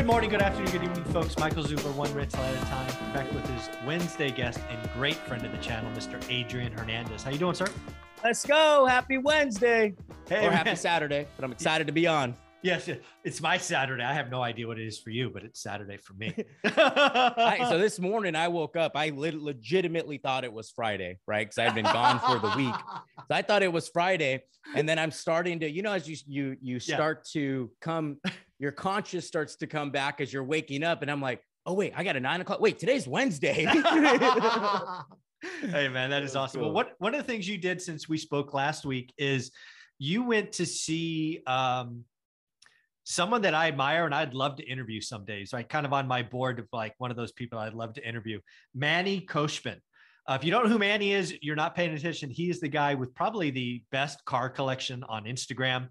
Good morning, good afternoon, good evening, folks. Michael Zuber, one rental at a time, back with his Wednesday guest and great friend of the channel, Mr. Adrian Hernandez. How you doing, sir? Let's go. Happy Wednesday. Hey, or man. happy Saturday, but I'm excited to be on. Yes, it's my Saturday. I have no idea what it is for you, but it's Saturday for me. I, so this morning I woke up. I le- legitimately thought it was Friday, right? Because I've been gone for the week. So I thought it was Friday, and then I'm starting to, you know, as you you you start yeah. to come your conscious starts to come back as you're waking up. And I'm like, oh, wait, I got a nine o'clock. Wait, today's Wednesday. hey, man, that is awesome. Cool. Well, what, one of the things you did since we spoke last week is you went to see um, someone that I admire and I'd love to interview someday. So I kind of on my board of like one of those people I'd love to interview, Manny Khoshbin. Uh, if you don't know who Manny is, you're not paying attention. He is the guy with probably the best car collection on Instagram.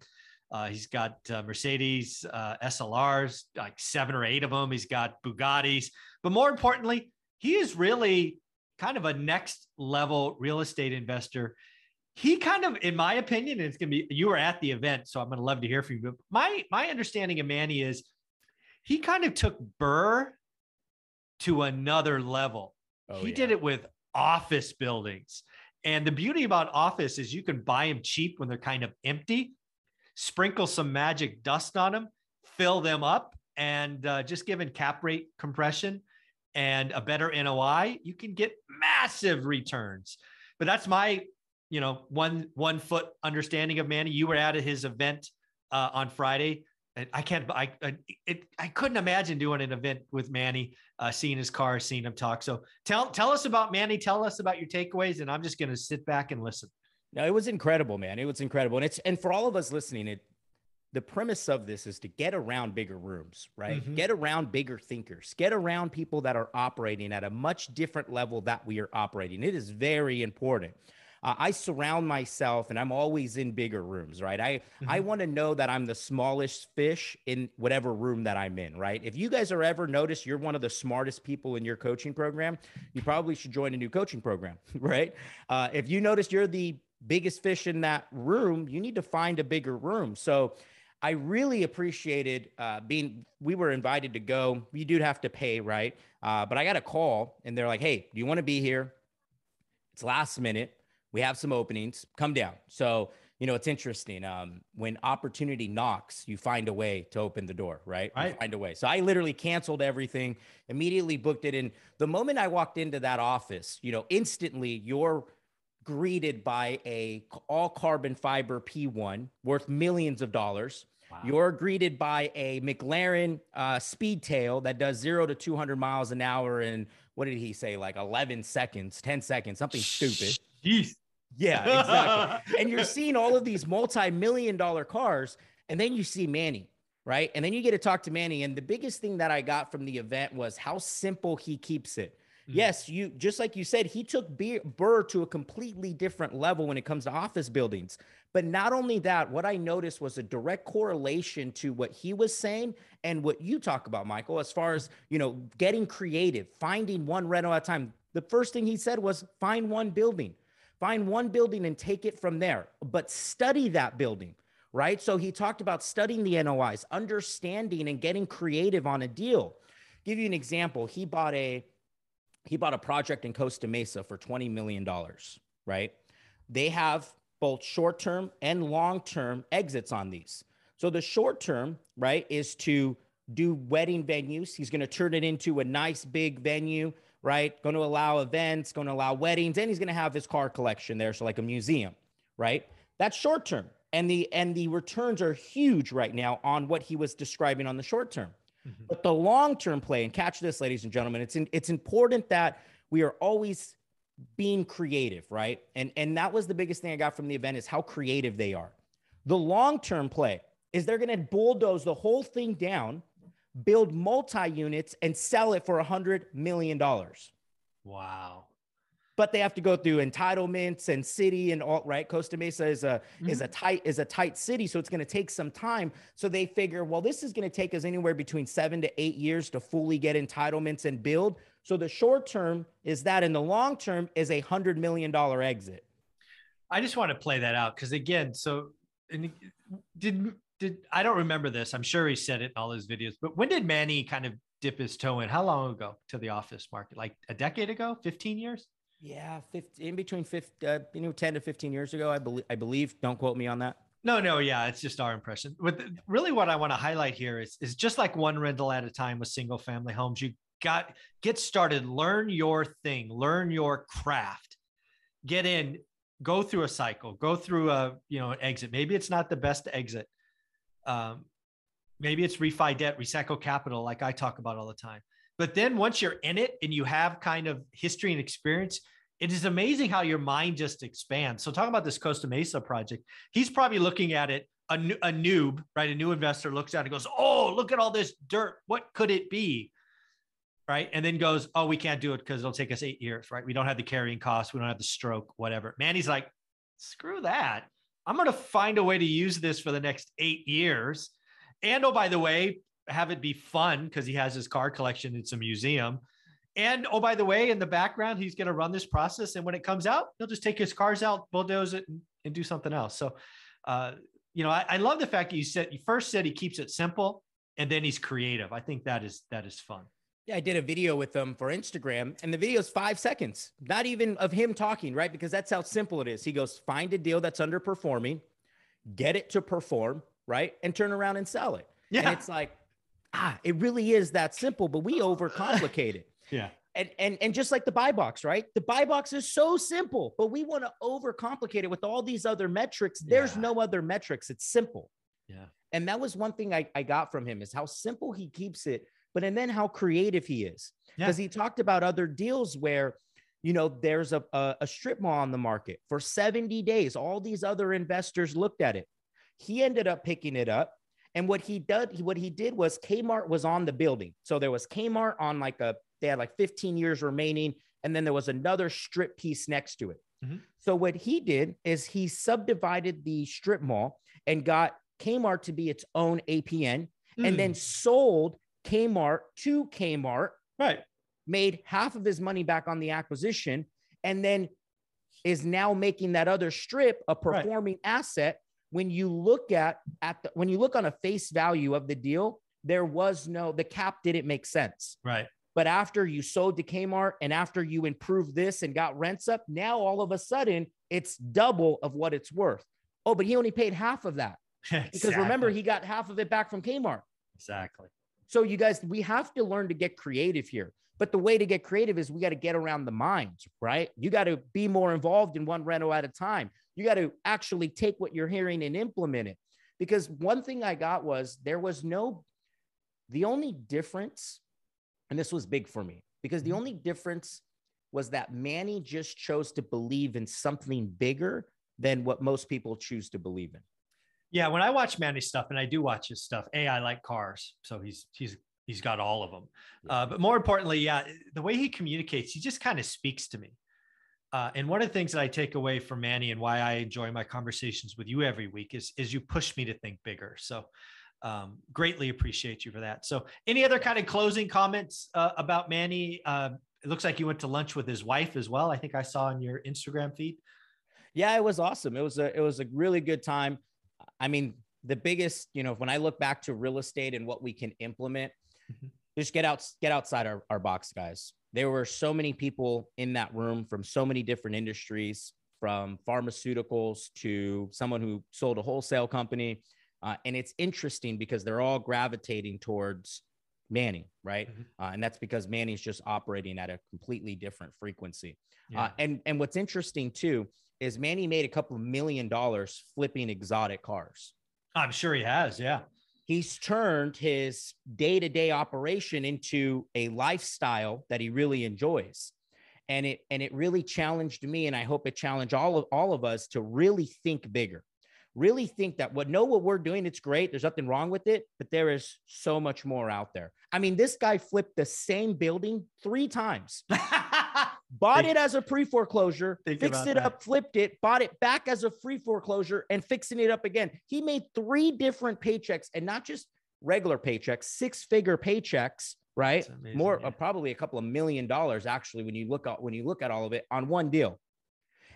Uh, he's got uh, Mercedes uh, SLRs, like seven or eight of them. He's got Bugattis, but more importantly, he is really kind of a next level real estate investor. He kind of, in my opinion, it's going to be. You were at the event, so I'm going to love to hear from you. But my my understanding of Manny is he kind of took BRRRR to another level. Oh, he yeah. did it with office buildings. And the beauty about office is you can buy them cheap when they're kind of empty sprinkle some magic dust on them, fill them up, and uh, just given cap rate compression and a better NOI, you can get massive returns. But that's my, you know, one one foot understanding of Manny. You were at his event uh, on Friday. I can't. I I, it, I couldn't imagine doing an event with Manny, uh, seeing his car, seeing him talk. So tell tell us about Manny. Tell us about your takeaways, and I'm just going to sit back and listen. No, it was incredible, man. It was incredible. And it's and for all of us listening, it the premise of this is to get around bigger rooms, right? Mm-hmm. Get around bigger thinkers, get around people that are operating at a much different level that we are operating. It is very important. Uh, I surround myself and I'm always in bigger rooms, right? I mm-hmm. I want to know that I'm the smallest fish in whatever room that I'm in, right? If you guys are ever noticed you're one of the smartest people in your coaching program, you probably should join a new coaching program, right? Uh, if you notice you're the biggest fish in that room, you need to find a bigger room. So I really appreciated uh, being. We were invited to go. You do have to pay, right? Uh, but I got a call, and they're like, "Hey, do you want to be here? It's last minute. We have some openings. Come down." So you know, it's interesting. Um, when opportunity knocks, you find a way to open the door, right? Right. You find a way. So I literally canceled everything, immediately booked it. And the moment I walked into that office, you know, instantly your greeted by a all carbon fiber P1 worth millions of dollars. Wow. You're greeted by a McLaren uh, Speedtail that does zero to 200 miles an hour in what did he say, like 11 seconds, 10 seconds, something stupid. Jeez. Yeah, exactly. and you're seeing all of these multi-million dollar cars, and then you see Manny, right? And then you get to talk to Manny. And the biggest thing that I got from the event was how simple he keeps it. Mm-hmm. Yes, you just like you said, he took BRRRR to a completely different level when it comes to office buildings. But not only that, what I noticed was a direct correlation to what he was saying and what you talk about, Michael, as far as you know, getting creative, finding one rental at a time. The first thing he said was find one building, find one building and take it from there, but study that building right? So he talked about studying the NOIs, understanding and getting creative on a deal. Give you an example. He bought a he bought a project in Costa Mesa for $20 million, right? They have both short term and long term exits on these. So the short term, right, is to do wedding venues. He's going to turn it into a nice big venue, right? Going to allow events, going to allow weddings, and he's going to have his car collection there, so like a museum, right? That's short term. And the and the returns are huge right now on what he was describing on the short term. Mm-hmm. But the long term play, and catch this, ladies and gentlemen, it's in, it's important that we are always being creative, right? And and that was the biggest thing I got from the event is how creative they are. The long term play is they're going to bulldoze the whole thing down, build multi units, and sell it for a hundred million dollars. Wow. But they have to go through entitlements and city and all right. Costa Mesa is a mm-hmm. is a tight is a tight city, so it's going to take some time. So they figure, well, this is going to take us anywhere between seven to eight years to fully get entitlements and build. So the short term is that, and the long term is a hundred million dollar exit. I just want to play that out because again, so did did I don't remember this. I'm sure he said it in all his videos, but when did Manny kind of dip his toe in? How long ago to the office market? Like a decade ago, 15 years? Yeah, 15, in between 50, uh, you know, 10 to 15 years ago, I believe. I believe. Don't quote me on that. No, no, yeah, it's just our impression. But really, what I want to highlight here is is just like one rental at a time with single family homes. You got get started, learn your thing, learn your craft, get in, go through a cycle, go through a you know an exit. Maybe it's not the best exit. Um, maybe it's refi debt, recycle capital, like I talk about all the time. But then once you're in it and you have kind of history and experience, it is amazing how your mind just expands. So talking about this Costa Mesa project, he's probably looking at it. A, a noob, right? A new investor looks at it goes, "Oh, look at all this dirt. What could it be?" right? And then goes, oh, we can't do it because it'll take us eight years, right? We don't have the carrying costs, we don't have the stroke, whatever. Manny's like, screw that. I'm going to find a way to use this for the next eight years. And oh, by the way, have it be fun because he has his car collection. It's a museum. And oh, by the way, in the background, he's going to run this process. And when it comes out, he'll just take his cars out, bulldoze it, and, and do something else. So, uh, you know, I, I love the fact that you said you first said he keeps it simple and then he's creative. I think that is that is fun. Yeah, I did a video with them for Instagram, and the video is five seconds, not even of him talking, right? Because that's how simple it is. He goes, find a deal that's underperforming, get it to perform, right? And turn around and sell it. Yeah. And it's like, ah, it really is that simple, but we overcomplicate it. yeah. And, and, and just like the buy box, right? The buy box is so simple, but we want to overcomplicate it with all these other metrics. There's yeah. no other metrics. It's simple. Yeah. And that was one thing I, I got from him is how simple he keeps it but and then how creative he is because yeah. he talked about other deals where you know there's a, a, a strip mall on the market for 70 days all these other investors looked at it he ended up picking it up and what he did what he did was kmart was on the building so there was kmart on like a they had like 15 years remaining and then there was another strip piece next to it mm-hmm. so what he did is he subdivided the strip mall and got kmart to be its own apn mm. and then sold Kmart to Kmart, right? Made half of his money back on the acquisition, and then is now making that other strip a performing right. asset. When you look at at the, when you look on a face value of the deal, there was no the cap didn't make sense. Right. But after you sold to Kmart and after you improved this and got rents up, now all of a sudden it's double of what it's worth. Oh, but he only paid half of that. Exactly. Because remember, he got half of it back from Kmart. Exactly. So, you guys, we have to learn to get creative here. But the way to get creative is we got to get around the mind, right? You got to be more involved in one rental at a time. You got to actually take what you're hearing and implement it. Because one thing I got was there was no, the only difference, and this was big for me, because the mm-hmm. only difference was that Manny just chose to believe in something bigger than what most people choose to believe in. Yeah, when I watch Manny's stuff, and I do watch his stuff, a I like cars, so he's he's he's got all of them. Uh, but more importantly, yeah, the way he communicates, he just kind of speaks to me. Uh, and one of the things that I take away from Manny and why I enjoy my conversations with you every week is is you push me to think bigger. So um, greatly appreciate you for that. So any other kind of closing comments uh, about Manny? Uh, it looks like you went to lunch with his wife as well. I think I saw on your Instagram feed. Yeah, it was awesome. It was a it was a really good time. I mean, the biggest, you know, when I look back to real estate and what we can implement, mm-hmm. just get out, get outside our, our box, guys. There were so many people in that room from so many different industries, from pharmaceuticals to someone who sold a wholesale company. Uh, and it's interesting because they're all gravitating towards Manny, right? Mm-hmm. Uh, and that's because Manny's just operating at a completely different frequency. Yeah. Uh, and and what's interesting too is Manny made a couple of million dollars flipping exotic cars. I'm sure he has. Yeah. He's turned his day to day operation into a lifestyle that he really enjoys. And it, and it really challenged me. And I hope it challenged all of, all of us to really think bigger. Really think that what know what we're doing, it's great. There's nothing wrong with it, but there is so much more out there. I mean, this guy flipped the same building three times. bought Think- it as a pre foreclosure, fixed it that. up, flipped it, bought it back as a free foreclosure, and fixing it up again. He made three different paychecks and not just regular paychecks, six figure paychecks, right? Amazing, More yeah. uh, probably a couple of million dollars actually when you look at when you look at all of it on one deal.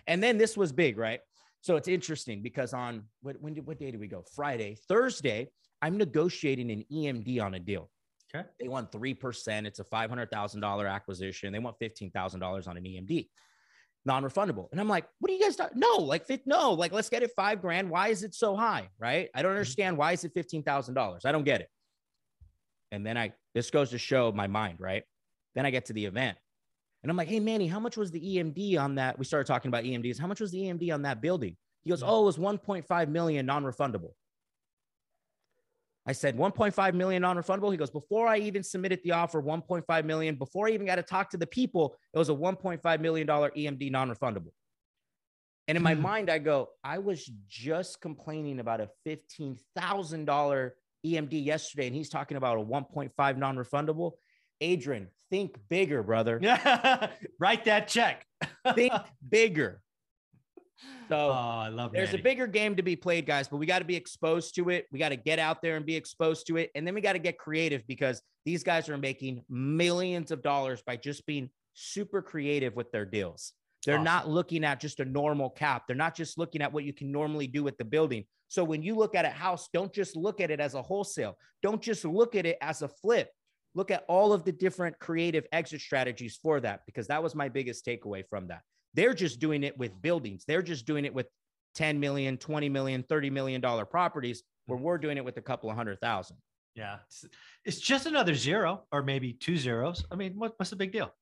And then this was big, right? So it's interesting because on what when did what day did we go? Friday, Thursday, I'm negotiating an EMD on a deal. Okay. They want 3%. It's a $500,000 acquisition. They want $15,000 on an EMD, non refundable. And I'm like, what are you guys talking? No, like, no, like, let's get it five grand. Why is it so high? Right. I don't mm-hmm. understand. Why is it $15,000? I don't get it. And then I, this goes to show my mind, right? Then I get to the event and I'm like, hey, Manny, how much was the EMD on that? We started talking about EMDs. How much was the EMD on that building? He goes, oh, it was 1.5 million non refundable. I said 1.5 million non-refundable. He goes, before I even submitted the offer, 1.5 million. Before I even got to talk to the people, it was a 1.5 million dollar EMD non-refundable. And in my Hmm. mind, I go, I was just complaining about a fifteen thousand dollar EMD yesterday, and he's talking about a 1.5 non-refundable. Adrian, think bigger, brother. Write that check. Think bigger. oh, I love there's Manny. a bigger game to be played, guys, but we got to be exposed to it. We got to get out there and be exposed to it. And then we got to get creative because these guys are making millions of dollars by just being super creative with their deals. They're Awesome. not looking at just a normal cap. They're not just looking at what you can normally do with the building. So when you look at a house, don't just look at it as a wholesale. Don't just look at it as a flip. Look at all of the different creative exit strategies for that because that was my biggest takeaway from that. They're just doing it with buildings. They're just doing it with 10 million, 20 million, 30 million dollar properties where we're doing it with a couple of hundred thousand. Yeah. It's, just another zero or maybe two zeros. I mean, what, what's the big deal?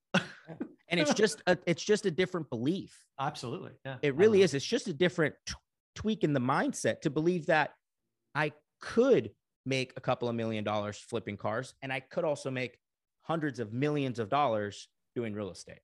And it's just a, it's just a different belief. Absolutely. Yeah. It really is. It's just a different t- tweak in the mindset to believe that I could make a couple of million dollars flipping cars and I could also make hundreds of millions of dollars doing real estate.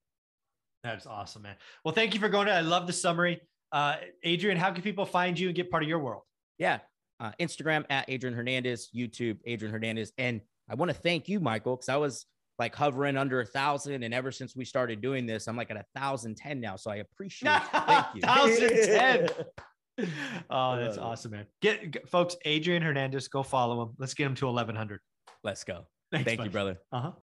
That's awesome, man. Well, thank you for going. To, I love the summary. Uh, Adrian, how can people find you and get part of your world? Yeah. Uh, Instagram at Adrian Hernandez, YouTube, Adrian Hernandez. And I want to thank you, Michael, because I was like hovering under a thousand. And ever since we started doing this, I'm like at a thousand ten now. So I appreciate it. Thank you. 1,010. Oh, that's awesome, man. Get g- folks, Adrian Hernandez, go follow him. Let's get him to 1100. Let's go. Thanks, Thank you, brother. Uh-huh.